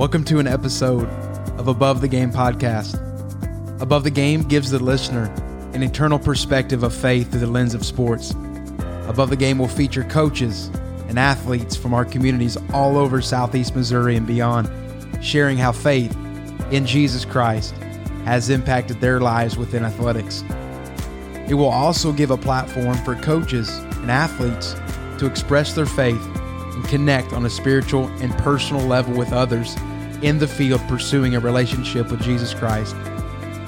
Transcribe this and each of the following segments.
Welcome to an episode of Above the Game podcast. Above the Game gives the listener an eternal perspective of faith through the lens of sports. Above the Game will feature coaches and athletes from our communities all over Southeast Missouri and beyond, sharing how faith in Jesus Christ has impacted their lives within athletics. It will also give a platform for coaches and athletes to express their faith and connect on a spiritual and personal level with others in the field pursuing a relationship with Jesus Christ.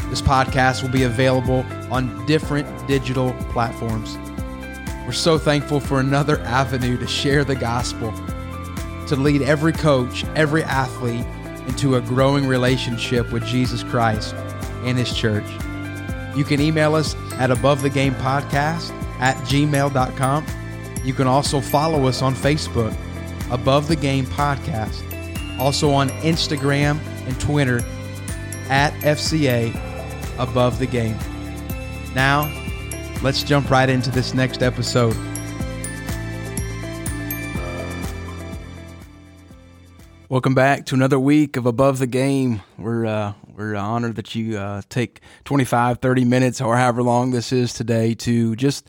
This podcast will be available on different digital platforms. We're so thankful for another avenue to share the gospel, to lead every coach, every athlete into a growing relationship with Jesus Christ and His church. You can email us at above the game podcast at gmail.com. You can also follow us on Facebook, Above the Game Podcast. Also on Instagram and Twitter at FCA Above the Game. Now, let's jump right into this next episode. Welcome back to another week of Above the Game. We're uh, we're honored that you uh, take 25, 30 minutes or however long this is today to just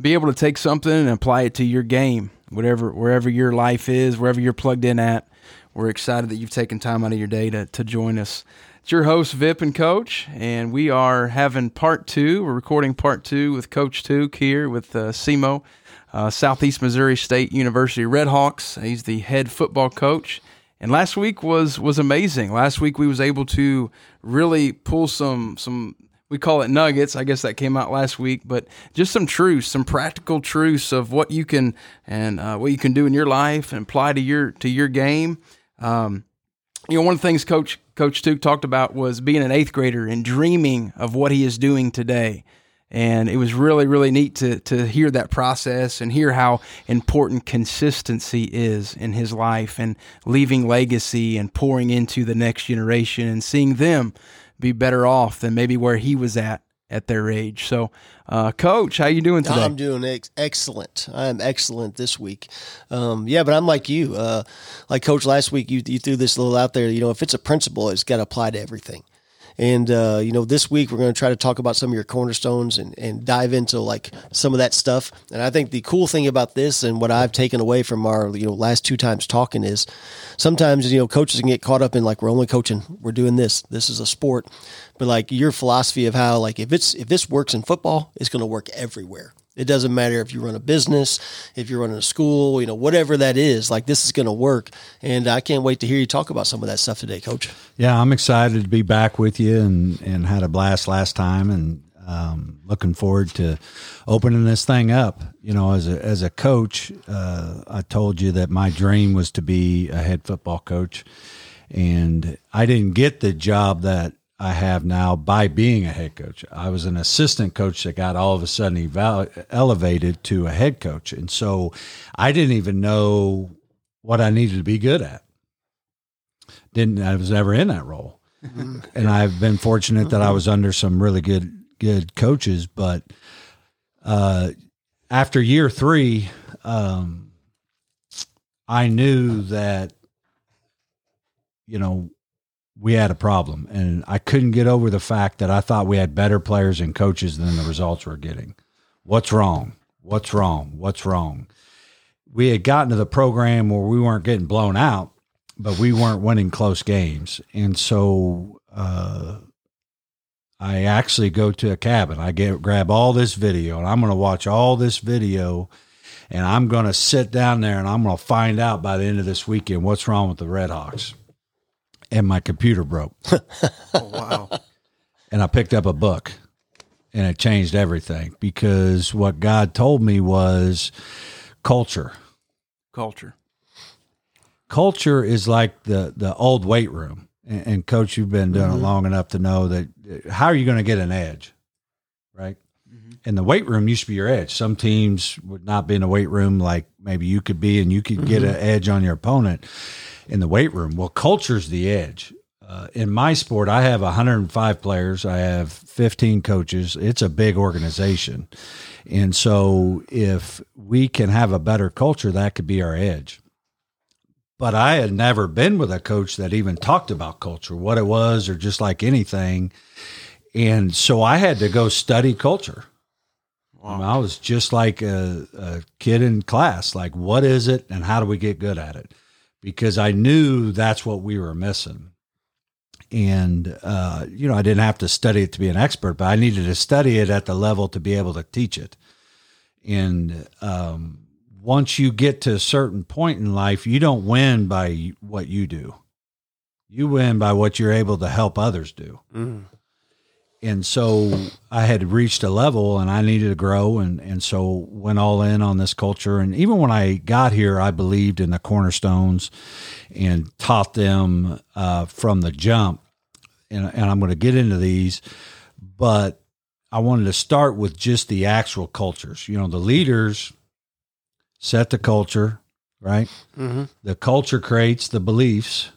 be able to take something and apply it to your game, whatever wherever your life is, wherever you're plugged in at. We're excited that you've taken time out of your day to, to join us. It's your host, Vip and Coach, and we are having part two. We're recording part two with Coach Tuke here with uh, SEMO, uh, Southeast Missouri State University Redhawks. He's the head football coach. And last week was was amazing. Last week we was able to really pull some some we call it nuggets. I guess that came out last week, but just some truths, some practical truths of what you can and uh, what you can do in your life and apply to your to your game. Um, you know, one of the things Coach Coach Tuke talked about was being an eighth grader and dreaming of what he is doing today. And it was really, really neat to to hear that process and hear how important consistency is in his life and leaving legacy and pouring into the next generation and seeing them be better off than maybe where he was at at their age. So, uh, Coach, how you doing today? I'm doing ex- excellent. I am excellent this week. Um, yeah, but I'm like you. Uh, like Coach last week, you, you threw this little out there. You know, if it's a principle, it's got to apply to everything. And, uh, you know, this week we're going to try to talk about some of your cornerstones and, and dive into like some of that stuff. And I think the cool thing about this and what I've taken away from our, you know, last two times talking is sometimes, you know, coaches can get caught up in like, we're only coaching, we're doing this, this is a sport. But like your philosophy of how, like, if it's, if this works in football, it's going to work everywhere. It doesn't matter if you run a business, if you're running a school, you know, whatever that is, like this is going to work. And I can't wait to hear you talk about some of that stuff today, coach. Yeah, I'm excited to be back with you and, and had a blast last time and um, looking forward to opening this thing up. You know, as a, as a coach, uh, I told you that my dream was to be a head football coach. And I didn't get the job that I have now by being a head coach. I was an assistant coach that got all of a sudden eval- elevated to a head coach. And so I didn't even know what I needed to be good at. Didn't I was never in that role. and I've been fortunate that I was under some really good good coaches, but uh, after year 3 um, I knew that you know we had a problem and I couldn't get over the fact that I thought we had better players and coaches than the results we're getting. What's wrong? What's wrong? What's wrong? We had gotten to the program where we weren't getting blown out, but we weren't winning close games. And so uh, I actually go to a cabin. I get grab all this video and I'm going to watch all this video and I'm going to sit down there and I'm going to find out by the end of this weekend what's wrong with the Redhawks and my computer broke. Oh, wow. and I picked up a book and it changed everything because what God told me was culture. Culture. Culture is like the the old weight room. And, and coach, you've been doing it long enough to know that uh, how are you going to get an edge? Right? And the weight room used to be your edge. Some teams would not be in a weight room like maybe you could be and you could get an edge on your opponent in the weight room. Well, culture's the edge. Uh, in my sport, I have 105 players. I have 15 coaches. It's a big organization. And so if we can have a better culture, that could be our edge. but I had never been with a coach that even talked about culture, what it was, or just like anything. And so I had to go study culture. Wow. I was just like a, a kid in class. Like, what is it and how do we get good at it? Because I knew that's what we were missing. And, uh, you know, I didn't have to study it to be an expert, but I needed to study it at the level to be able to teach it. And um, once you get to a certain point in life, you don't win by what you do, you win by what you're able to help others do and so I had reached a level and I needed to grow. And and so went all in on this culture. And even when I got here I believed in the cornerstones and taught them uh, from the jump. And, and I'm going to get into these but I wanted to start with just the actual cultures. You know the leaders set the culture right? Mm-hmm. the culture creates the beliefs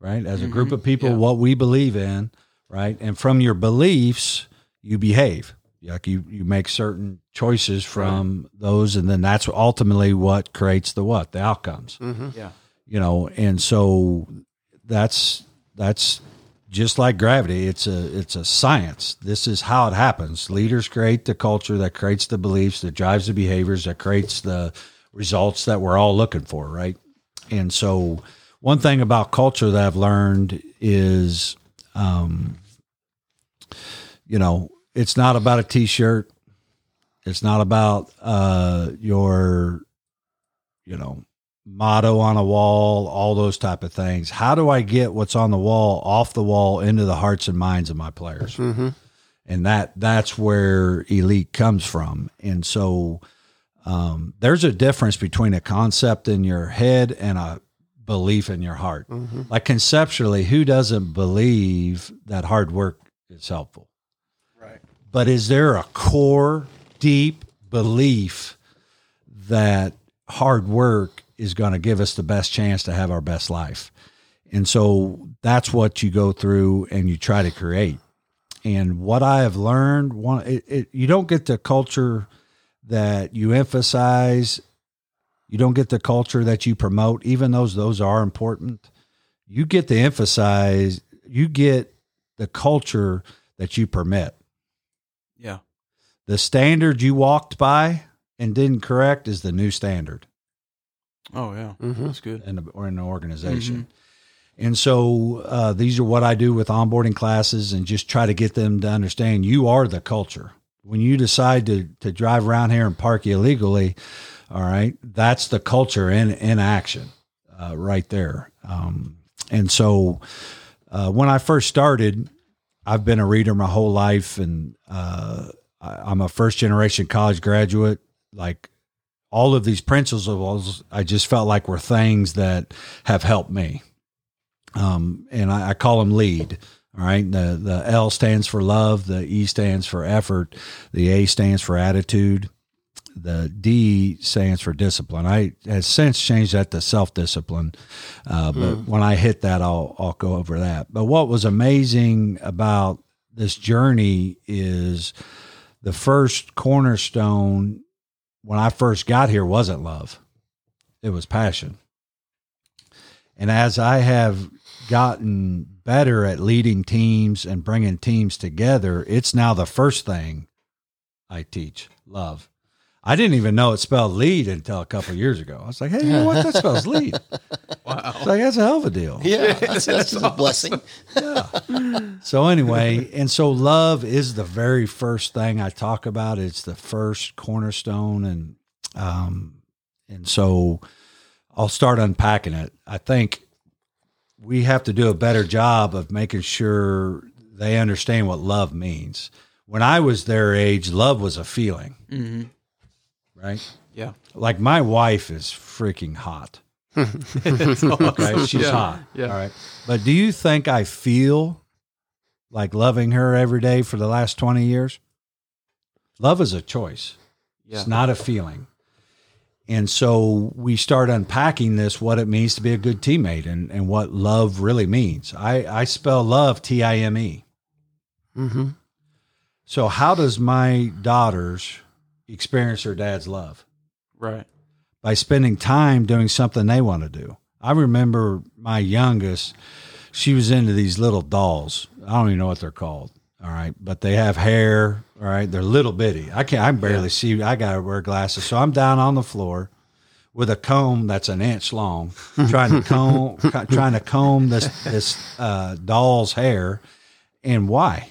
right? As a group of people Yeah. what we believe in right? And from your beliefs you behave. Like you you make certain choices from those and then that's ultimately what creates the what? The outcomes. Mm-hmm. Yeah. you know and so that's that's just like gravity. It's a it's a science. This is how it happens. Leaders create the culture that creates the beliefs that drives the behaviors that creates the results that we're all looking for right? And so one thing about culture that i've learned is um you know it's not about a t-shirt it's not about uh your you know motto on a wall, all those type of things. How do I get what's on the wall off the wall into the hearts and minds of my players? Mm-hmm. And that that's where elite comes from. And so um, there's a difference between a concept in your head and a belief in your heart. Mm-hmm. Like conceptually, who doesn't believe that hard work is helpful? Right. but is there a core deep belief that hard work is going to give us the best chance to have our best life and so that's what you go through and you try to create and what i have learned one it, it, you don't get the culture that you emphasize you don't get the culture that you promote even those those are important you get to emphasize you get the culture that you permit Yeah. the standard you walked by and didn't correct is the new standard Oh yeah. Mm-hmm. That's good. in, a, or in an organization. And so uh, these are what I do with onboarding classes and just try to get them to understand you are the culture. When you decide to, to drive around here and park illegally, all right, that's the culture in, in action uh, right there. Um, and so uh, when I first started, I've been a reader my whole life and uh, I, I'm a first generation college graduate. Like all of these principles, I just felt like were things that have helped me. Um, and I, I call them lead. All right. The, the L stands for love. The E stands for effort. The A stands for attitude. The D stands for discipline. I has since changed that to self discipline. Uh, but when I hit that, I'll, I'll go over that. But what was amazing about this journey is the first cornerstone when I first got here wasn't love, it was passion. And as I have gotten better at leading teams and bringing teams together, it's now the first thing I teach love. I didn't even know it spelled lead until a couple of years ago. I was like, hey, you know what? That spells lead. Wow. It's like, that's a hell of a deal. Yeah, that's, that's a blessing. yeah. So anyway, and so love is the very first thing I talk about. It's the first cornerstone, and um, and so I'll start unpacking it. I think we have to do a better job of making sure they understand what love means. When I was their age, love was a feeling, Mm-hmm. Right? Yeah. Like my wife is freaking hot. Okay, she's Yeah. hot. Yeah. All right. But do you think I feel like loving her every day for the last 20 years? Love is a choice. Yeah. It's not a feeling. And so we start unpacking this, what it means to be a good teammate and, and what love really means. I, I spell love T I M E. Mm-hmm. So, how does my daughters experience their dad's love? Right. by spending time doing something they want to do. I remember my youngest, she was into these little dolls. I don't even know what they're called. All right, but they have hair. All right, they're little bitty. I can't. I can barely see. I gotta wear glasses, so I'm down on the floor with a comb that's an inch long, trying to comb, trying to comb this this uh, doll's hair. And why?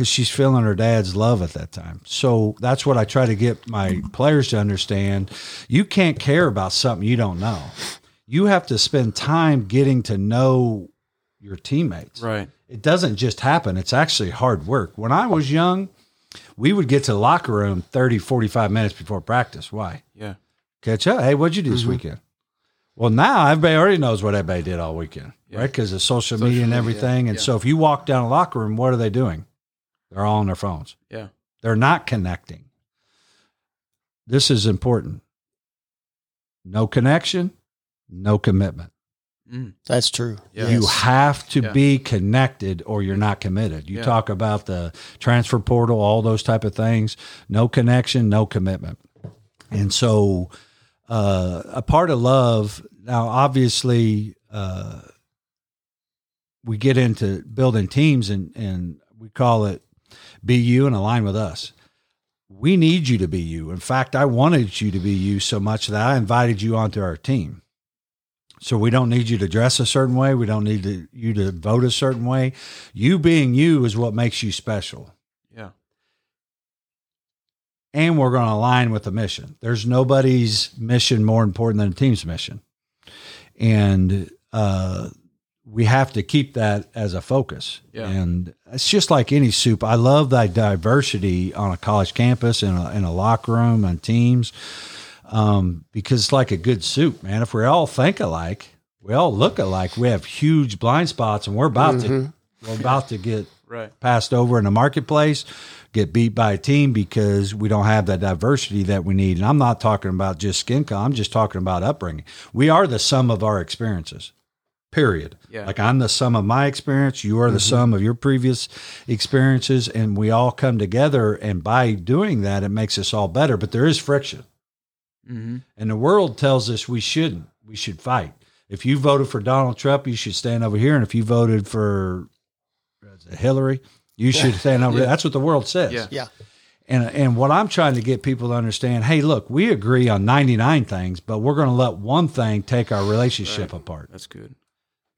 Because she's feeling her dad's love at that time. So that's what I try to get my players to understand. You can't care about something you don't know. You have to spend time getting to know your teammates. Right. It doesn't just happen. It's actually hard work. When I was young, we would get to the locker room 30, 45 minutes before practice. Why? Yeah. Catch up. Hey, what'd you do this mm-hmm. weekend? Well, now everybody already knows what everybody did all weekend, Yeah. right? Because of social, Social media and media, everything. And yeah. so if you walk down a locker room, what are they doing? They're all on their phones. Yeah. They're not connecting. This is important. No connection, no commitment. Mm. That's true. Yeah. You have to Yeah. be connected or you're not committed. You Yeah. talk about the transfer portal, all those type of things. No connection, no commitment. And so uh, a part of love, now obviously uh, we get into building teams and, and we call it be you and align with us. We need you to be you. In fact, I wanted you to be you so much that I invited you onto our team. So we don't need you to dress a certain way. We don't need to, you to vote a certain way. You being you is what makes you special. Yeah. And we're going to align with the mission. There's nobody's mission more important than a team's mission. And uh, we have to keep that as a focus. Yeah. And it's just like any soup. I love that diversity on a college campus, in a, in a locker room, and teams um, because it's like a good soup, man. If we all think alike, we all look alike. We have huge blind spots, and we're about to we're about to get Right. passed over in the marketplace, get beat by a team because we don't have that diversity that we need. And I'm not talking about just skin color. I'm just talking about upbringing. We are the sum of our experiences. Period. Yeah. Like I'm the sum of my experience. You are the sum of your previous experiences, and we all come together. And by doing that, it makes us all better. But there is friction. Mm-hmm. And the world tells us we shouldn't. We should fight. If you voted for Donald Trump, you should stand over here. And if you voted for Hillary, you should stand over there. That's what the world says. Yeah. Yeah. And and what I'm trying to get people to understand, hey, look, we agree on 99 things, but we're going to let one thing take our relationship apart. That's good.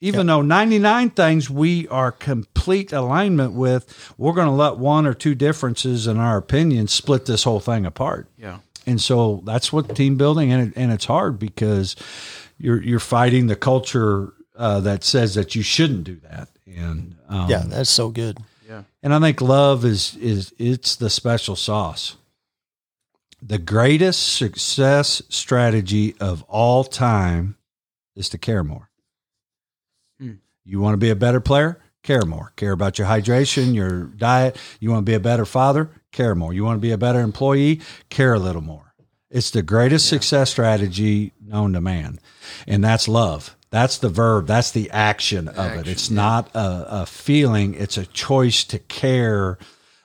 Even though 99 things we are complete alignment with, we're going to let one or two differences in our opinions split this whole thing apart Yeah. and so that's what team building and it, and it's hard because you're you're fighting the culture uh, that says that you shouldn't do that and um, Yeah. That's so good. Yeah. and I think love is is it's the special sauce. The greatest success strategy of all time is to care more. You want to be a better player? Care more. Care about your hydration, your diet. You want to be a better father? Care more. You want to be a better employee? Care a little more. It's the greatest success strategy known to man. And that's love. That's the verb. That's the action of it. Action, It's not a, a feeling, it's a choice to care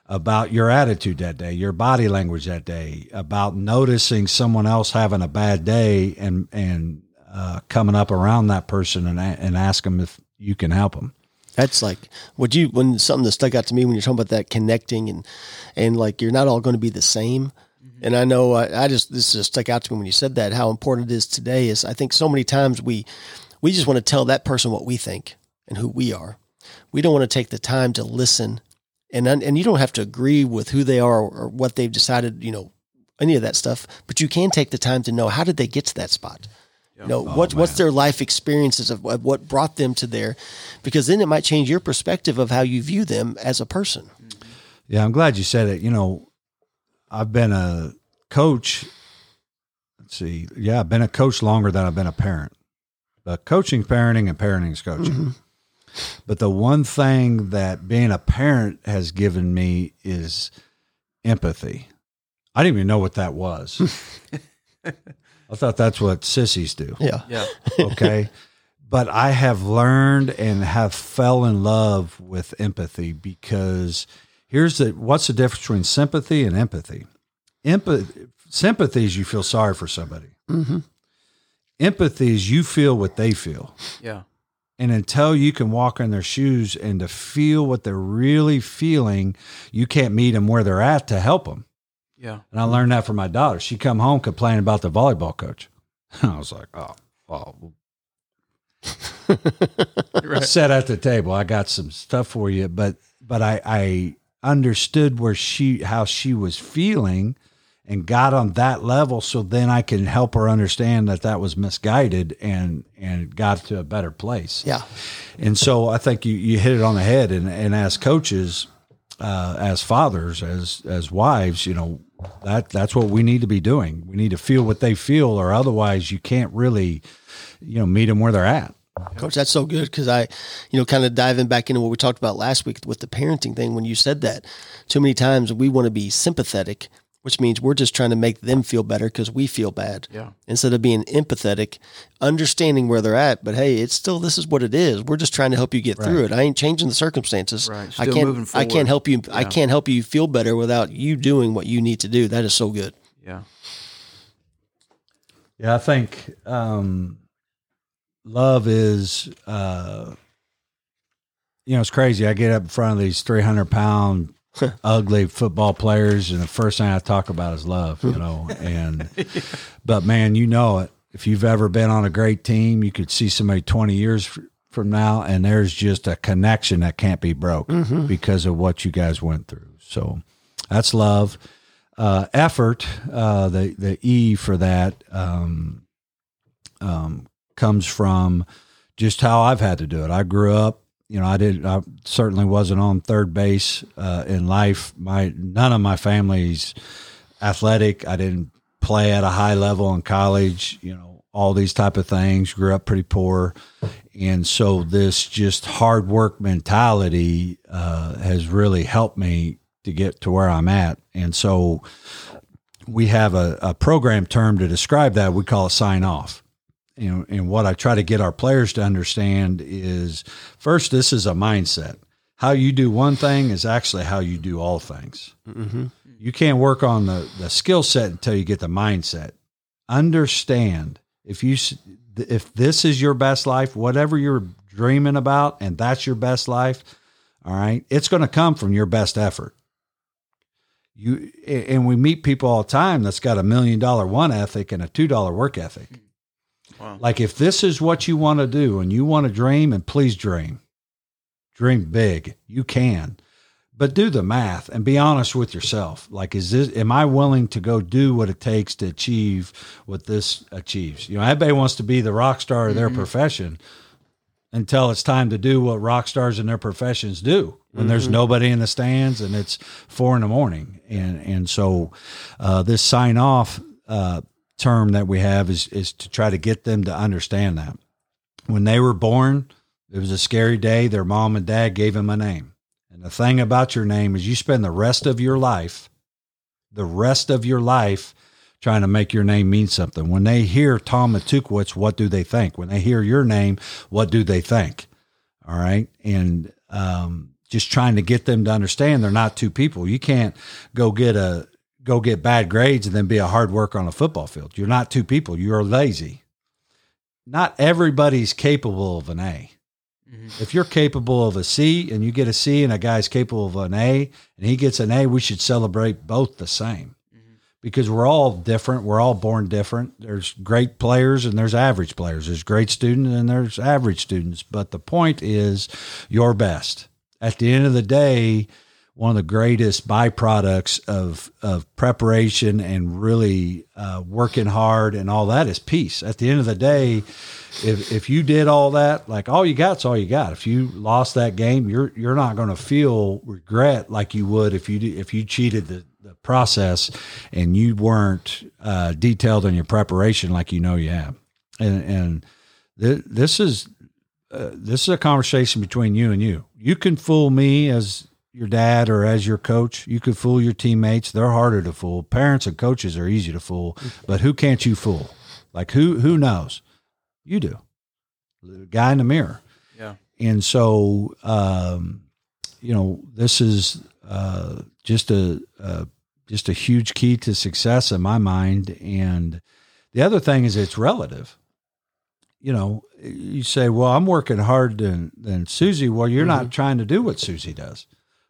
about your attitude that day, your body language that day, about noticing someone else having a bad day and, and, uh, coming up around that person and, and ask them if you can help them. That's like would you when something that stuck out to me when you're talking about that connecting and and like you're not all going to be the same. Mm-hmm. And I know I, I just this just stuck out to me when you said that how important it is today is I think so many times we we just want to tell that person what we think and who we are. We don't want to take the time to listen and and you don't have to agree with who they are or what they've decided, you know, any of that stuff, but you can take the time to know how did they get to that spot. You know, oh, what what's their life experiences of of what brought them to there, because then it might change your perspective of how you view them as a person. Mm-hmm. Yeah, I'm glad you said it. You know, I've been a coach. Let's see. Yeah, I've been a coach longer than I've been a parent. But coaching, parenting, and parenting is coaching. Mm-hmm. But the one thing that being a parent has given me is empathy. I didn't even know what that was. I thought that's what sissies do Yeah, Yeah. okay but i have learned and have fell in love with empathy because here's the what's the difference between sympathy and empathy empathy sympathy is you feel sorry for somebody mm-hmm. Empathy is you feel what they feel. Yeah. And until you can walk in their shoes and to feel what they're really feeling, you can't meet them where they're at to help them. Yeah. And I learned that from my daughter. She come home complaining about the volleyball coach. I was like, oh, oh. Right. Sat at the table. I got some stuff for you, but but I I understood where she how she was feeling and got on that level so then I can help her understand that that was misguided and and got to a better place. Yeah. And so I think you, you hit it on the head. And, and as coaches, uh, as fathers, as as wives, you know that that's what we need to be doing. We need to feel what they feel, or otherwise you can't really, you know, meet them where they're at. Coach, that's so good because I, you know, kind of diving back into what we talked about last week with the parenting thing. When you said that, too many times we want to be sympathetic, which means we're just trying to make them feel better because we feel bad. Yeah. Instead of being empathetic, understanding where they're at, but hey, it's still this is what it is. We're just trying to help you get through it. I ain't changing the circumstances. Right. I can't. moving I can't help you. I can't help you feel better without you doing what you need to do. That is so good. Yeah. Yeah, I think um, love is, uh, you know, it's crazy. I get up in front of these 300 pound, ugly football players, and the first thing I talk about is love, you know. And, but man, you know it. If you've ever been on a great team, you could see somebody 20 years from now, and there's just a connection that can't be broke because of what you guys went through. So that's love uh, effort, uh, the the E for that um, um, comes from just how I've had to do it. I grew up, you know, I did. I certainly wasn't on third base uh, in life. My none of my family's athletic. I didn't play at a high level in college. You know, all these type of things. Grew up pretty poor, and so this just hard work mentality uh, has really helped me to get to where I'm at. And so we have a, a program term to describe that. We call it sign off. You know, and what I try to get our players to understand is first, this is a mindset. How you do one thing is actually how you do all things. Mm-hmm. You can't work on the, the skill set until you get the mindset. Understand if you if this is your best life, whatever you're dreaming about, and that's your best life, all right, it's going to come from your best effort you and we meet people all the time that's got a million dollar one ethic and a two dollar work ethic. Wow. Like if this is what you want to do and you want to dream, and please dream, dream big. You can, but do the math and be honest with yourself. Like, is this? Am I willing to go do what it takes to achieve what this achieves? You know, everybody wants to be the rock star of their profession until it's time to do what rock stars in their professions do when there's nobody in the stands and it's four in the morning and and so uh, this sign off uh, term that we have is is to try to get them to understand that when they were born it was a scary day their mom and dad gave them a name and the thing about your name is you spend the rest of your life the rest of your life trying to make your name mean something. When they hear Tom Matukewicz, what do they think? When they hear your name, what do they think? All right. And um, just trying to get them to understand they're not two people. You can't go get a go get bad grades and then be a hard worker on a football field. You're not two people. You're lazy. Not everybody's capable of an A. Mm-hmm. If you're capable of a C and you get a C and a guy's capable of an A and he gets an A, we should celebrate both the same mm-hmm. because we're all different. We're all born different. There's great players and there's average players. There's great students and there's average students. But the point is your best. At the end of the day, one of the greatest byproducts of of preparation and really uh, working hard and all that is peace. At the end of the day, if if you did all that, like all you got's all you got. If you lost that game, you're you're not going to feel regret like you would if you if you cheated the, the process and you weren't uh, detailed in your preparation like you know you have. And and th- this is uh, this is a conversation between you and you. You can fool me as your dad or as your coach. You could fool your teammates. They're harder to fool. Parents and coaches are easy to fool, but who can't you fool? Like who who knows? You do. The guy in the mirror. Yeah. And so um, you know, this is uh, just a, a just a huge key to success in my mind. And the other thing is it's relative. you know, you say, well, I'm working hard than, than Susie. Well, you're Mm-hmm. not trying to do what Susie does.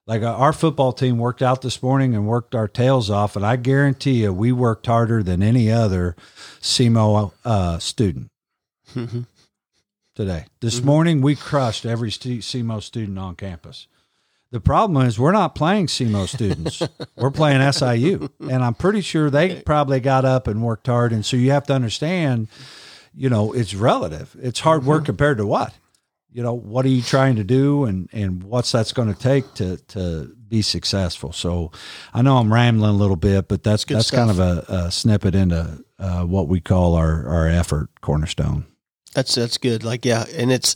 Like uh, our football team worked out this morning and worked our tails off. And I guarantee you, we worked harder than any other SEMO uh, student today. This morning, we crushed every SEMO student on campus. The problem is we're not playing SEMO students. we're playing SIU. And I'm pretty sure they probably got up and worked hard. And so you have to understand, you know, it's relative. It's hard work compared to what? You know, what are you trying to do and, and what's that's going to take to, to be successful. So I know I'm rambling a little bit, but that's, that's kind of a, a snippet into uh, what we call our, our effort cornerstone. That's that's good. Like yeah, and it's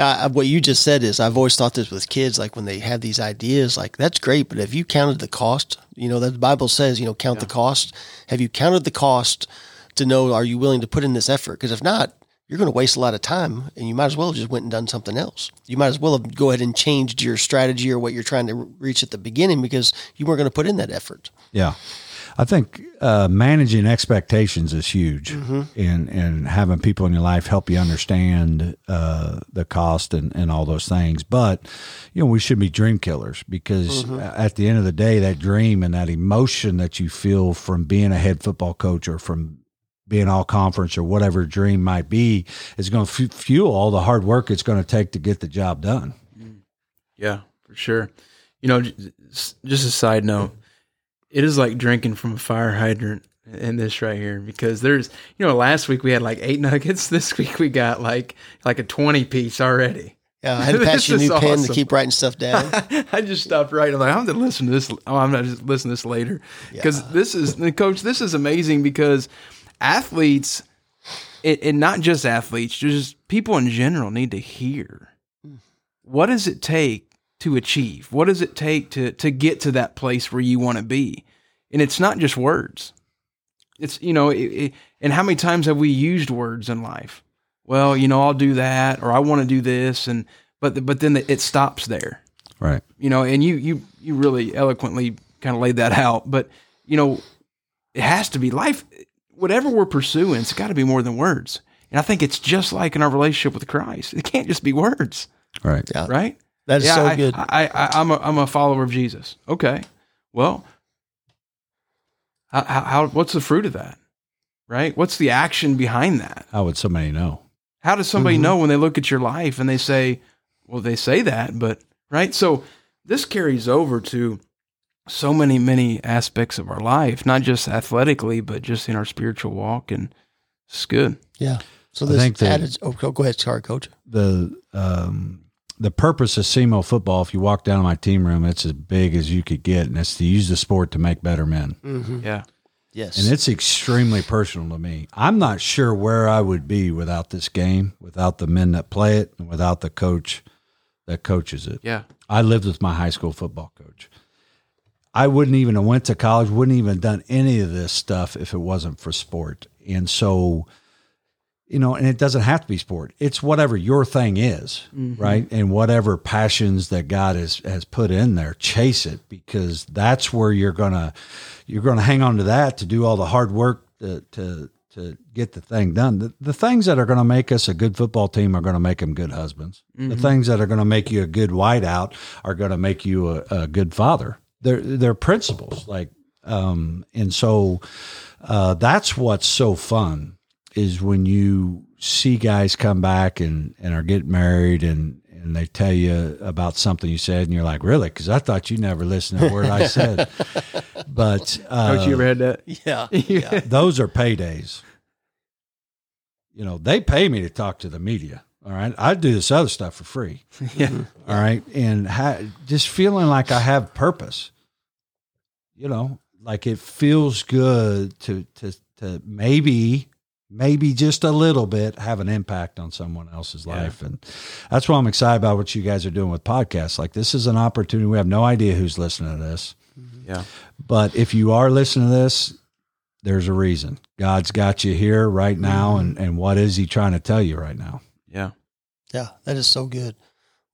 uh, what you just said is I've always thought this with kids. Like when they have these ideas, like that's great, but have you counted the cost? You know that the Bible says you know count the cost. Have you counted the cost to know are you willing to put in this effort? Because if not, you're going to waste a lot of time, and you might as well have just went and done something else. You might as well have go ahead and changed your strategy or what you're trying to reach at the beginning because you weren't going to put in that effort. Yeah. I think uh, managing expectations is huge, Mm-hmm. and and having people in your life help you understand uh, the cost and, and all those things. But you know, we should be dream killers because Mm-hmm. at the end of the day, that dream and that emotion that you feel from being a head football coach or from being all conference or whatever dream might be is going to f- fuel all the hard work it's going to take to get the job done. Yeah, for sure. You know, just a side note, it is like drinking from a fire hydrant in this right here because there's, you know, last week we had like eight nuggets. This week we got like like a twenty piece already. Yeah, I had to pass you a new is pen to keep writing stuff down. I just stopped writing. I'm like, I'm gonna listen to this. Oh, I'm not just listen to this later because this is coach. This is amazing because athletes, it, and not just athletes, just people in general need to hear what does it take to achieve. What does it take to to get to that place where you want to be, and it's not just words. It's you know, it, it, and how many times have we used words in life? Well, you know, I'll do that, or I want to do this, and but but then it stops there Right. you know, and you you you really eloquently kind of laid that out. But you know, it has to be life. Whatever we're pursuing, it's got to be more than words. And I think it's just like in our relationship with Christ. It can't just be words, Right. Yeah, right? that is so I, good. I, I, I'm a I'm a follower of Jesus. Okay, well, how, how, how what's the fruit of that? Right? What's the action behind that? How would somebody know? How does somebody Mhm. know when they look at your life and they say, well, they say that, but right? So this carries over to so many, many aspects of our life, not just athletically, but just in our spiritual walk. And it's good. yeah. So I this think that- added. Oh, go go ahead. Sorry, coach. the um, the purpose of SEMO football, if you walk down my team room, it's as big as you could get, and it's to use the sport to make better men. Mm-hmm. Yeah. Yes. And it's extremely personal to me. I'm not sure where I would be without this game, without the men that play it, and without the coach that coaches it. Yeah. I lived with my high school football coach. I wouldn't even have went to college, wouldn't even have done any of this stuff if it wasn't for sport. And so, you know, and it doesn't have to be sport. It's whatever your thing is, mm-hmm. right? And whatever passions that God has has put in there, chase it because that's where you're gonna you're gonna hang on to that to do all the hard work to to to get the thing done. The, the things that are going to make us a good football team are going to make them good husbands. The mm-hmm. things that are going to make you a good wideout are going to make you a, a good father. They're they're principles like, um, and so uh, that's what's so fun is when you see guys come back and and are getting married and. And they tell you about something you said, and you're like, "Really?" Because I thought you never listened to a word I said. But uh, Coach, you ever had that? yeah. Yeah. those are paydays. You know, they pay me to talk to the media. All right. I do this other stuff for free. yeah. All right. And ha- just feeling like I have purpose, you know, like it feels good to, to, to maybe, maybe just a little bit have an impact on someone else's Yeah. life. And that's why I'm excited about what you guys are doing with podcasts. Like this is an opportunity. We have no idea who's listening to this. Mm-hmm. Yeah. But if you are listening to this, there's a reason. God's got you here right mm-hmm. now. And, and what is he trying to tell you right now? Yeah. Yeah. That is so good.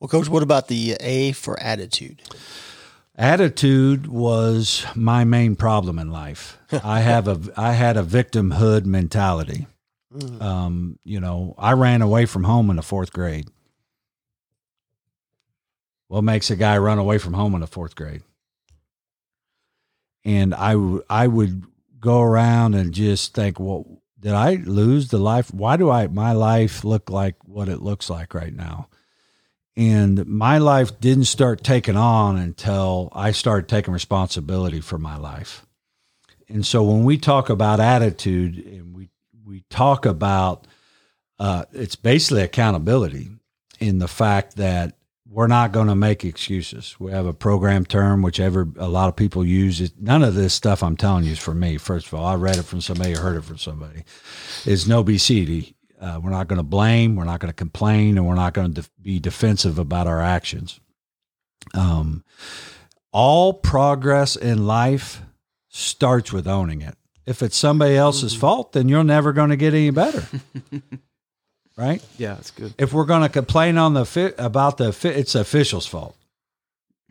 Well, coach, what about the A for attitude? Attitude was my main problem in life. I have a I had a victimhood mentality. Um, you know, I ran away from home in the fourth grade. What makes a guy run away from home in the fourth grade? And I, w- I would go around and just think, well, did I lose the life? Why do I my life look like what it looks like right now? And my life didn't start taking on until I started taking responsibility for my life. And so when we talk about attitude and we we talk about uh, it's basically accountability in the fact that we're not going to make excuses. We have a program term, whichever a lot of people use. It, none of this stuff I'm telling you is for me. First of all, I read it from somebody or heard it from somebody. It's no BCD. Uh, we're not going to blame. We're not going to complain, and we're not going to be defensive about our actions. Um, all progress in life starts with owning it. If it's somebody else's fault, then you're never going to get any better. right? Yeah, it's good. If we're going to complain on the fi- about the fi- it's the official's fault.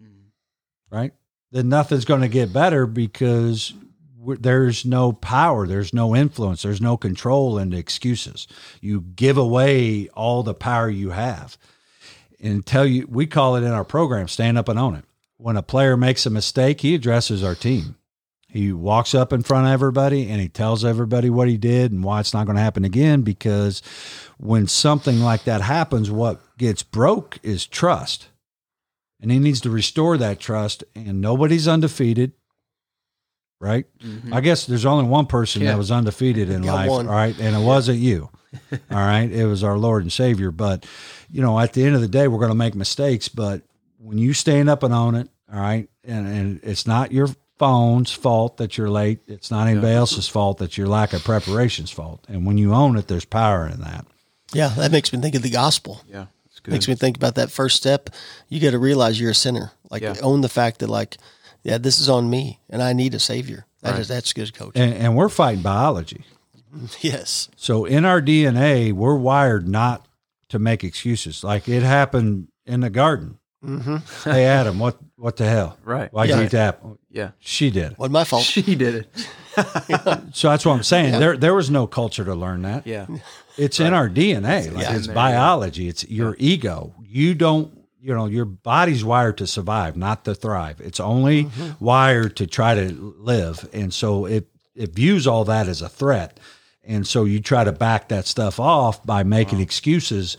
Mm. Right? Then nothing's going to get better because there's no power, there's no influence, there's no control and excuses. You give away all the power you have. And tell you we call it in our program stand up and own it. When a player makes a mistake, he addresses our team. He walks up in front of everybody and he tells everybody what he did and why it's not going to happen again. Because when something like that happens, what gets broke is trust. And he needs to restore that trust. And nobody's undefeated, right? Mm-hmm. I guess there's only one person Yeah. that was undefeated in Got life, one. all right? And it wasn't you, all right? It was our Lord and Savior. But, you know, at the end of the day, we're going to make mistakes. But when you stand up and own it, all right, and, and it's not your phone's fault that you're late. It's not anybody else's fault that your lack of preparation's fault. And when you own it, there's power in that. Yeah, that makes me think of the gospel. Yeah, that's good. Makes me think about that first step. You got to realize you're a sinner. Like Yeah. own the fact that like, yeah, this is on me, and I need a savior. That is Right. that's good, coach. And, and we're fighting biology. yes. So in our DNA, we're wired not to make excuses. Like it happened in the garden. Mm-hmm. Hey, Adam, what what the hell? Right. Why'd Yeah. you eat the apple? yeah. She did. Wasn't my fault. She did it. So that's what I'm saying. There there was no culture to learn that. Yeah. It's in our DNA. Like Yeah. it's biology. It's your ego. You don't. You know, your body's wired to survive, not to thrive. It's only wired to try to live, and so it it views all that as a threat, and so you try to back that stuff off by making excuses.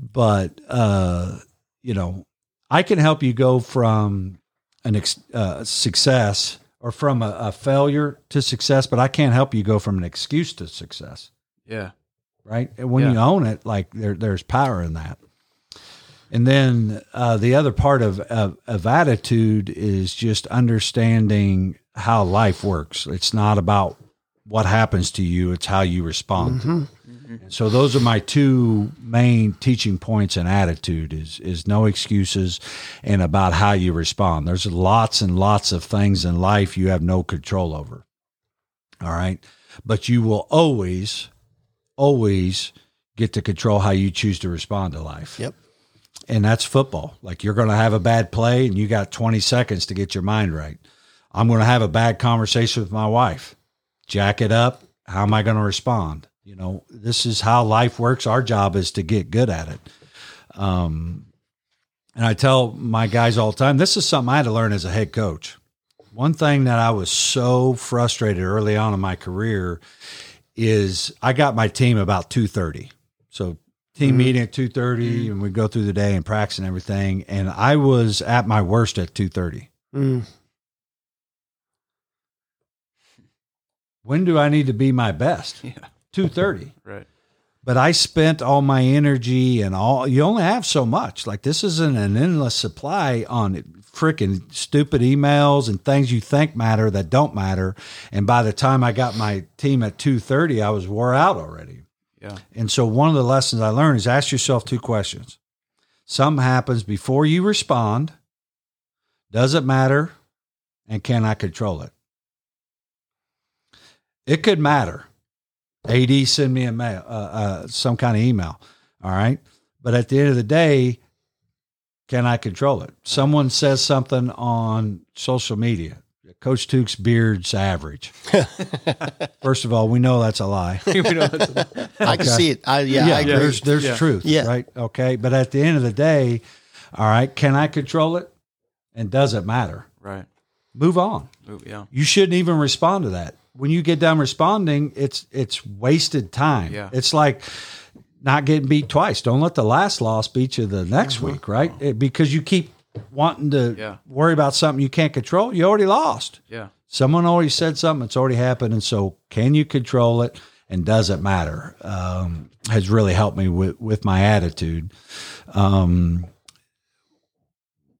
But uh, you know, I can help you go from an ex- uh, success or from a, a failure to success, but I can't help you go from an excuse to success Yeah. right? And when Yeah. you own it, like there, there's power in that. And then uh, the other part of, of of attitude is just understanding how life works. It's not about what happens to you; it's how you respond. And so those are my two main teaching points and attitude: is is no excuses, and about how you respond. There's lots and lots of things in life you have no control over. All right, but you will always always get to control how you choose to respond to life. Yep. And that's football. Like you're going to have a bad play and you got 20 seconds to get your mind right. I'm going to have a bad conversation with my wife. Jack it up. How am I going to respond? You know, this is how life works. Our job is to get good at it. Um, and I tell my guys all the time, this is something I had to learn as a head coach. One thing that I was so frustrated early on in my career is I got my team about two thirty. So team meeting at two and we go through the day and practice and everything. And I was at my worst at two thirty. Mm. When do I need to be my best? Yeah. Two thirty. Right. But I spent all my energy and all. You only have so much. Like this isn't an endless supply on freaking stupid emails and things you think matter that don't matter. And by the time I got my team at two thirty, I was wore out already. Yeah. And so one of the lessons I learned is ask yourself two questions. Something happens before you respond. Does it matter? And can I control it? It could matter. AD send me a mail, uh, uh, some kind of email. All right. But at the end of the day, can I control it? Someone says something on social media. Coach Tukes beard's average. First of all, we know that's a lie. We know that's- I can see it. I yeah, I agree. there's there's Yeah. truth, Yeah. right? Okay, but at the end of the day, all right, can I control it? And does it matter? right. Move on. Ooh, Yeah. You shouldn't even respond to that. When you get done responding, it's it's wasted time. Yeah. It's like not getting beat twice. Don't let the last loss beat you the next week, right? It- because you keep wanting to Yeah. worry about something you can't control. You already lost. Yeah. Someone already said something. It's already happened, and so can you control it? And does it matter? Um, has really helped me with with my attitude. Um,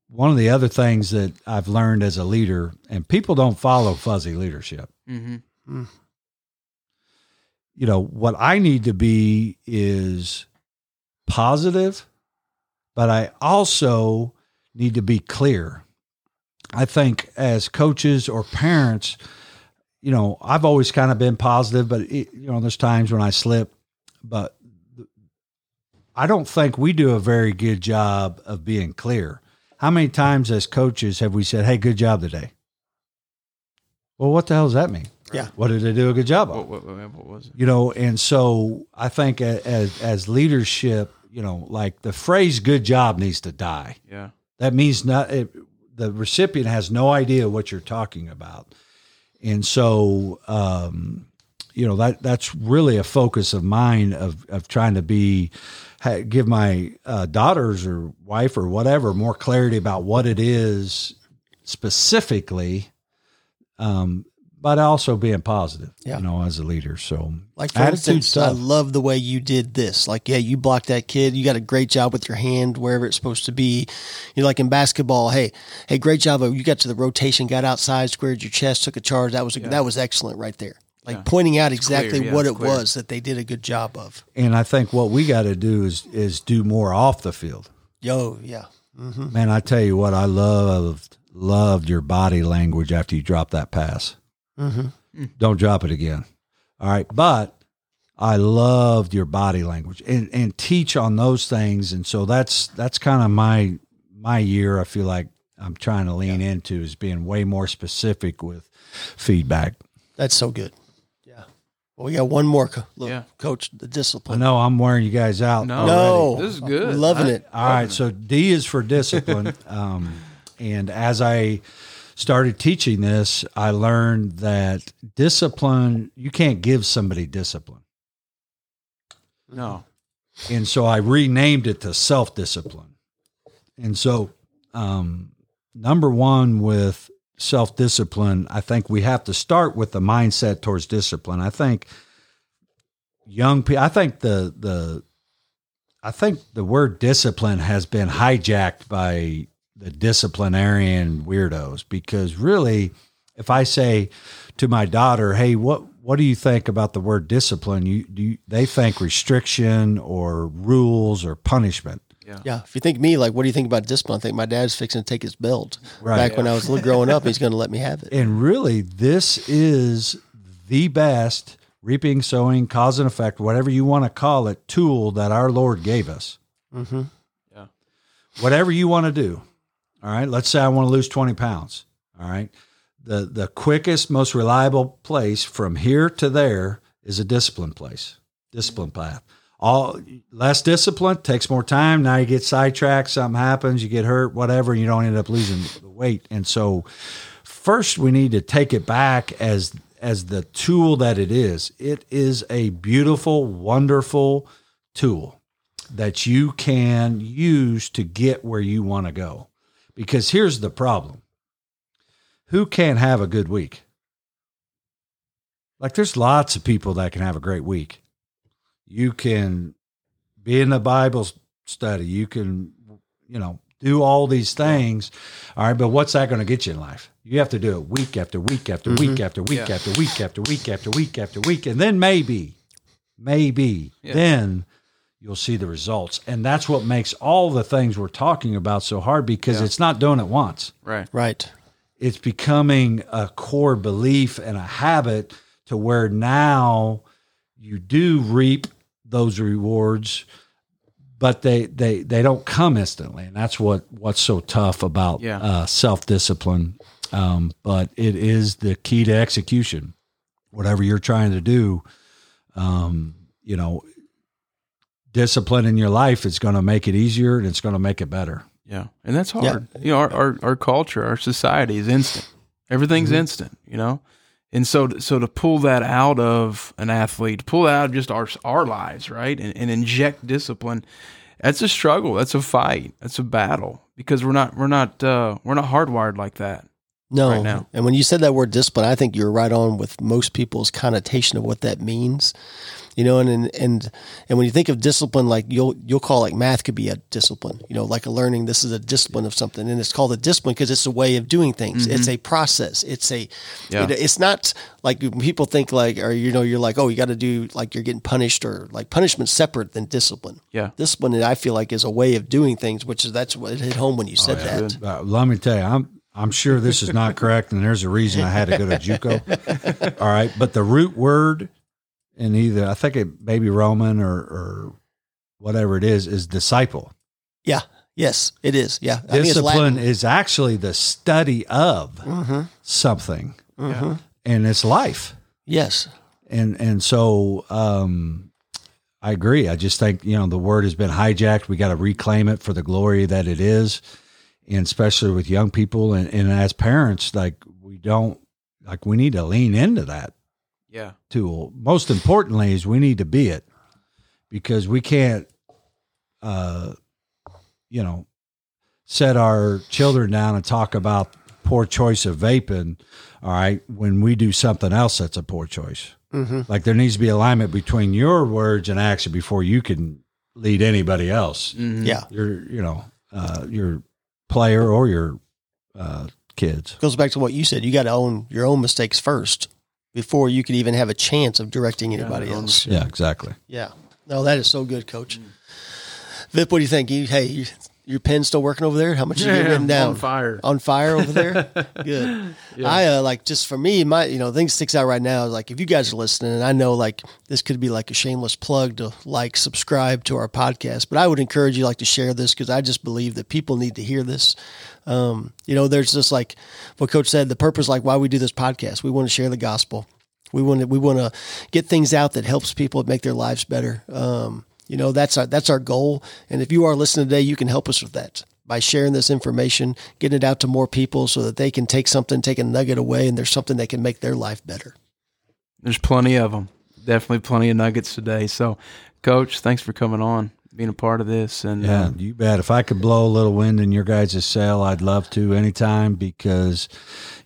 one of the other things that I've learned as a leader, and people don't follow fuzzy leadership. Mm-hmm. Mm. You know what I need to be is positive, but I also need to be clear. I think as coaches or parents, you know, I've always kind of been positive, but it, you know, there's times when I slip. But I don't think we do a very good job of being clear. How many times as coaches have we said, "Hey, good job today"? Well, what the hell does that mean? Yeah. What did they do a good job of? What, what, what, what was it? you know and so i think as as leadership you know like the phrase good job needs to die Yeah. that means not it, the recipient has no idea what you're talking about and so um you know that that's really a focus of mine of of trying to be give my uh, daughters or wife or whatever more clarity about what it is specifically um but also being positive Yeah. you know as a leader so Like for Attitude's instance, I love the way you did this. Like, yeah, you blocked that kid. You got a great job with your hand wherever it's supposed to be. You know, like in basketball, hey, hey, great job. You got to the rotation, got outside, squared your chest, took a charge. That was that was excellent right there. Like Yeah. pointing out exactly clear, yeah, what it clear. was that they did a good job of. and i think what we got to do is is do more off the field Yo, yeah, mm-hmm. Man, I tell you what, I loved loved your body language after you dropped that pass. Mm-hmm. Don't drop it again. All right, but I loved your body language and and teach on those things, and so that's that's kind of my my year. I feel like I'm trying to lean into is being way more specific with feedback. that's so good. Yeah. Well, we got one more, co- look, Yeah. coach. The discipline. I discipline. know I'm wearing you guys out. No. No, This is good. Loving I- it. All right, so D is for discipline. um, and as I started teaching this, I learned that discipline, you can't give somebody discipline. No. And so I renamed it to self discipline. And so, um, number one with self discipline, I think we have to start with the mindset towards discipline. I think young people, I think the, the, I think the word discipline has been hijacked by the disciplinarian weirdos because really, if I say to my daughter, "Hey, what what do you think about the word discipline?" You do you, they think restriction or rules or punishment. Yeah. yeah. If you think me, like, what do you think about discipline? I think my dad's fixing to take his belt. Right. Back when I was little growing up, he's going to let me have it. And really, this is the best reaping, sowing, cause and effect, whatever you want to call it, tool that our Lord gave us. Mm-hmm. Yeah. Whatever you want to do. All right. Let's say I want to lose 20 pounds. All right. The, the quickest, most reliable place from here to there is a discipline place, discipline path. All less discipline takes more time. Now you get sidetracked, something happens, you get hurt, whatever, you don't end up losing the weight. And so, first we need to take it back as as the tool that it is. It is a beautiful, wonderful tool that you can use to get where you want to go. Because here's the problem. Who can't have a good week? Like there's lots of people that can have a great week. You can be in the Bible study, you can you know, do all these things. All right, but what's that going to get you in life? You have to do it week after week after week mm-hmm. after week Yeah. after week after week after week after week. And then maybe, maybe, Yeah. then you'll see the results. And that's what makes all the things we're talking about so hard because Yeah. it's not doing it once. Right. Right. It's becoming a core belief and a habit to where now you do reap those rewards but they they they don't come instantly and that's what what's so tough about Yeah. uh, self-discipline Um, but it is the key to execution. Whatever you're trying to do, um, you know, discipline in your life is going to make it easier and it's going to make it better. Yeah, and that's hard. You know, our, our our culture, our society is instant. Everything's instant. You know, and so so to pull that out of an athlete, to pull that out of just our our lives, right, and, and inject discipline, that's a struggle. That's a fight. That's a battle because we're not we're not uh, we're not hardwired like that. No. right now. And when you said that word discipline, I think you're right on with most people's connotation of what that means. You know, and and and, and when you think of discipline, like you'll you'll call like math could be a discipline. You know, like a learning. This is a discipline of something, and it's called a discipline because it's a way of doing things. It's a process. It's a. Yeah. you know, it's not like people think like, or you know, you're like, oh, you got to do like you're getting punished, or like punishment separate than discipline. Yeah. Discipline, I feel like, is a way of doing things, which is that's what it hit home when you said that. Uh, let me tell you, I'm I'm sure this is not correct, and there's a reason I had to go to JUCO. All right, but the root word in either I think it maybe Roman or or whatever it is is disciple. Yeah. Yes, it is. Yeah. Discipline is actually the study of Mhm. something, Mhm. and it's life. Yes. and and so um I agree. I just think you know the word has been hijacked. We got to reclaim it for the glory that it is, and especially with young people and, and as parents, like we don't like we need to lean into that Yeah. tool. Most importantly, is we need to be it because we can't, uh, you know, set our children down and talk about poor choice of vaping. All right, when we do something else that's a poor choice. Mm-hmm. Like there needs to be alignment between your words and action before you can lead anybody else. Mhm. Yeah. Your, you know, uh, your player or your uh, kids. Goes back to what you said. You got to own your own mistakes first before you could even have a chance of directing anybody own else. Yeah, exactly. Yeah. No, that is so good, Coach. Mm. Vip, what do you think? You, hey, you, your pen's still working over there? How much you get Yeah, written down? on fire. On fire over there. Good. I uh, like just for me, my you know thing sticks out right now is like if you guys are listening, and I know like this could be like a shameless plug to like subscribe to our podcast, but I would encourage you like to share this because I just believe that people need to hear this. Um, you know, there's just like what Coach said, the purpose like why we do this podcast. We want to share the gospel. We want to we want to get things out that helps people make their lives better. Um, you know, that's our that's our goal. And if you are listening today, you can help us with that by sharing this information, getting it out to more people so that they can take something, take a nugget away, and there's something that can make their life better. There's plenty of them. Definitely plenty of nuggets today. So, Coach, thanks for coming on, being a part of this. And Yeah, uh, you bet. If I could blow a little wind in your guys' sail, I'd love to anytime because,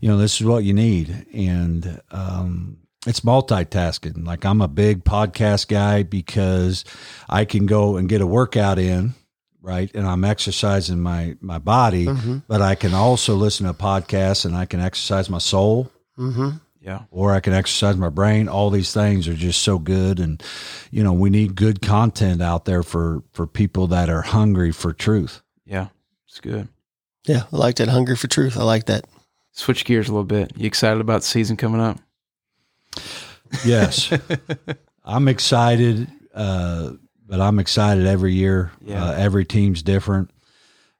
you know, this is what you need. And um, it's multitasking. Like I'm a big podcast guy because I can go and get a workout in, right? And I'm exercising my, my body, but I can also listen to podcasts and I can exercise my soul Mm-hmm. yeah, or I can exercise my brain. All these things are just so good, and you know we need good content out there for for people that are hungry for truth. yeah, it's good. Yeah, I like that. Hungry for truth. I like that. Switch gears a little bit. You excited about the season coming up? Yes, I'm excited, uh, but I'm excited every year. Yeah. Uh, every team's different.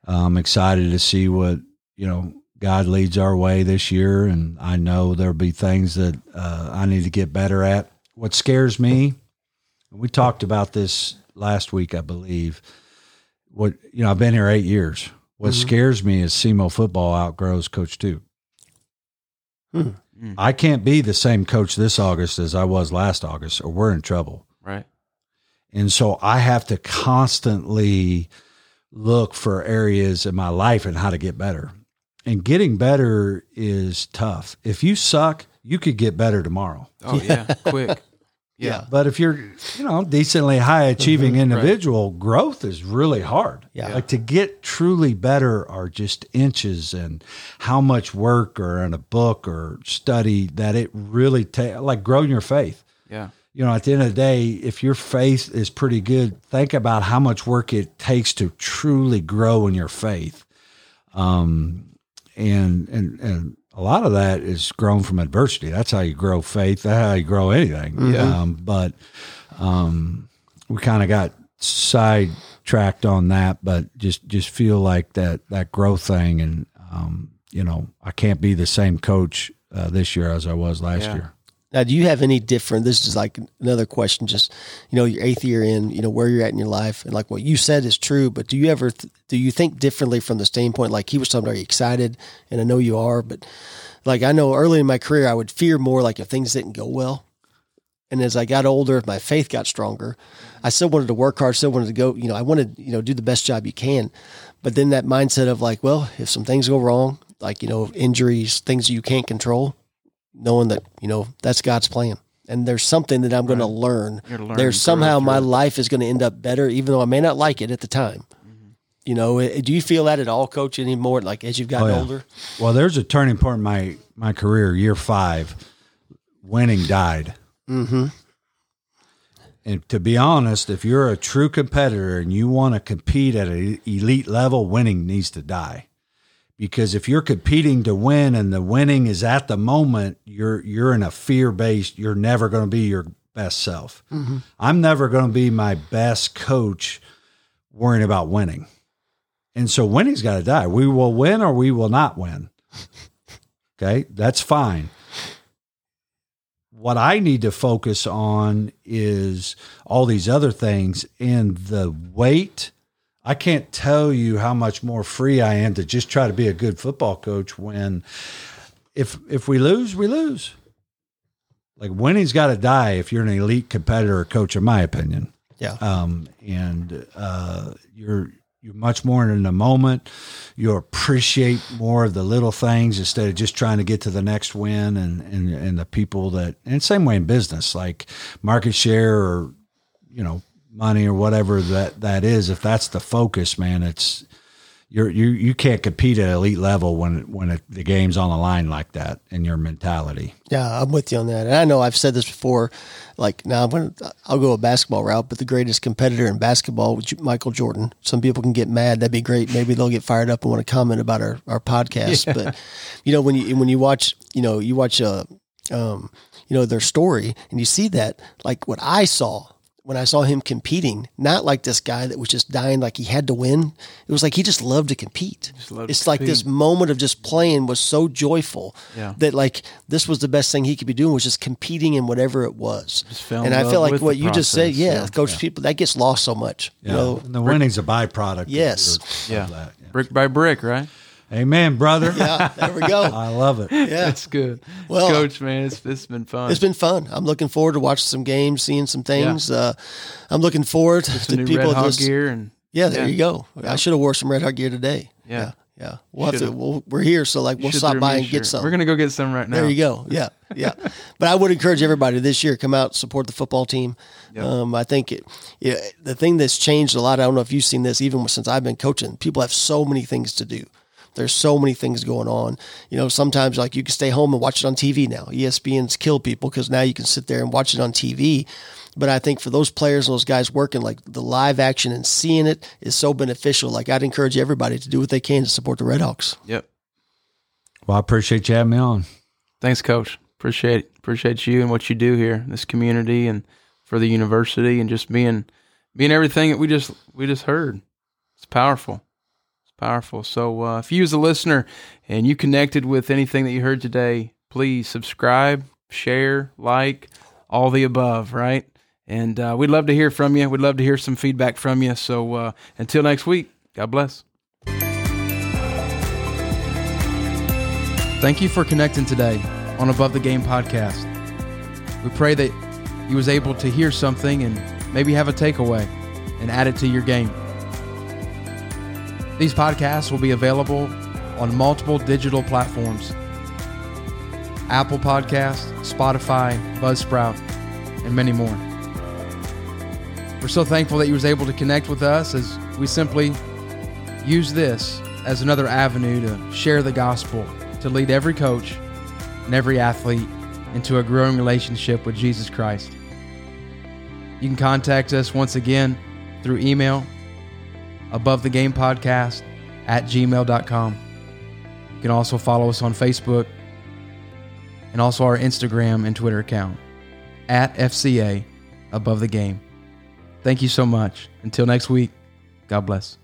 I'm excited to see what you know God leads our way this year, and I know there'll be things that uh, I need to get better at. What scares me, we talked about this last week, I believe. What you know, I've been here eight years. What scares me is SEMO football outgrows Coach Tuke. Hmm. Mm. I can't be the same coach this August as I was last August, or we're in trouble. Right. And so I have to constantly look for areas in my life and how to get better. And getting better is tough. If you suck, you could get better tomorrow. Oh yeah, quick. Yeah. But if you're, you know, decently high achieving individual, growth is really hard. Yeah. Like to get truly better are just inches and how much work or in a book or study that it really takes, like growing your faith Yeah. you know, at the end of the day, if your faith is pretty good, think about how much work it takes to truly grow in your faith. Um, and and and a lot of that is grown from adversity. That's how you grow faith. That's how you grow anything. Yeah. Um, but um, we kind of got sidetracked on that, but just just feel like that that growth thing and um, you know, I can't be the same coach uh, this year as I was last Yeah. year. Now, do you have any different? This is like another question. Just you know, your eighth year in, you know, where you're at in your life, and like what you said is true. But do you ever do you think differently from the standpoint? Like he was talking, are you excited? And I know you are, but like I know early in my career, I would fear more like if things didn't go well. And as I got older, my faith got stronger, I still wanted to work hard, still wanted to go, you know, I wanted, you know, do the best job you can. But then that mindset of like, well, if some things go wrong, like, you know, injuries, things you can't control, knowing that, you know, that's God's plan. And there's something that I'm going to learn. You're There's somehow my it. life is going to end up better, even though I may not like it at the time. You know, do you feel that at all, coach, anymore? Like as you've gotten Oh, yeah. older? Well, there's a turning point in my my career. Year five, winning died. Mm-hmm. And to be honest, if you're a true competitor and you want to compete at an elite level, winning needs to die. Because if you're competing to win and the winning is at the moment, you're you're in a fear based. You're never going to be your best self. Mm-hmm. I'm never going to be my best coach worrying about winning. And so winning's got to die. We will win or we will not win. Okay, that's fine what I need to focus on is all these other things and the weight. I can't tell you how much more free I am to just try to be a good football coach when if if we lose, we lose. Like winning's got to die if you're an elite competitor or coach, in my opinion. Yeah. Um, and uh, you're you're much more in the moment. You appreciate more of the little things instead of just trying to get to the next win and and, and the people that and same way in business, like market share or you know money or whatever that that is. If that's the focus, man, it's you're you you can't compete at elite level when when it, the game's on the line like that in your mentality. Yeah, I'm with you on that. And I know I've said this before. Like now, I'm gonna, I'll go a basketball route, but the greatest competitor in basketball, was Michael Jordan. Some people can get mad. That'd be great. Maybe they'll get fired up and want to comment about our, our podcast. But you know, when you when you watch, you know, you watch a um, you know, their story, and you see that, like what I saw when I saw him competing, not like this guy that was just dying like he had to win. It was like he just loved to compete. loved to it's like this moment of just playing was so joyful Yeah. that like this was the best thing he could be doing was just competing in whatever it was. Just fell in and I feel like what the you just said, yeah, yeah. coach people that gets lost so much. Yeah, You know, and the winning's a byproduct. of Yes. Yeah. that. Yeah. Brick by brick, right? Amen, brother. yeah, there we go. I love it. Yeah. That's good. Well- Coach, man, it's, it's been fun. It's been fun. I'm looking forward to watching some games, seeing some things. Uh, I'm looking forward some to new people Red Hawk just gear and Yeah, there Yeah. you go. I should have wore some Redhawk gear today. Yeah. yeah. yeah. We'll have to. Should've. We'll, we're here, so like we'll stop by me a and get some. We're gonna go get some right now. There you go. Yeah, yeah. but I would encourage everybody this year come out support the football team. Um, I think it, yeah, the thing that's changed a lot. I don't know if you've seen this, even since I've been coaching. People have so many things to do. There's so many things going on. You know, sometimes like you can stay home and watch it on TV now. ESPN's kill people because now you can sit there and watch it on TV. But I think for those players and those guys working, like the live action and seeing it is so beneficial. Like I'd encourage everybody to do what they can to support the Redhawks. Yep. Well, I appreciate you having me on. Thanks, Coach. Appreciate appreciate you and what you do here, in this community, and for the university, and just being being everything that we just we just heard. It's powerful. Powerful. So, uh, if you as a listener and you connected with anything that you heard today, please subscribe, share, like, all the above. Right. And uh, we'd love to hear from you. We'd love to hear some feedback from you. So uh, until next week, God bless. Thank you for connecting today on Above the Game podcast. We pray that you was able to hear something and maybe have a takeaway and add it to your game. These podcasts will be available on multiple digital platforms. Apple Podcast, Spotify, Buzzsprout, and many more. We're so thankful that you was able to connect with us as we simply use this as another avenue to share the gospel, to lead every coach and every athlete into a growing relationship with Jesus Christ. You can contact us once again through email above the game podcast at gmail.com. You can also follow us on Facebook and also our Instagram and Twitter account at FCA above the game. Thank you so much. Until next week, God bless.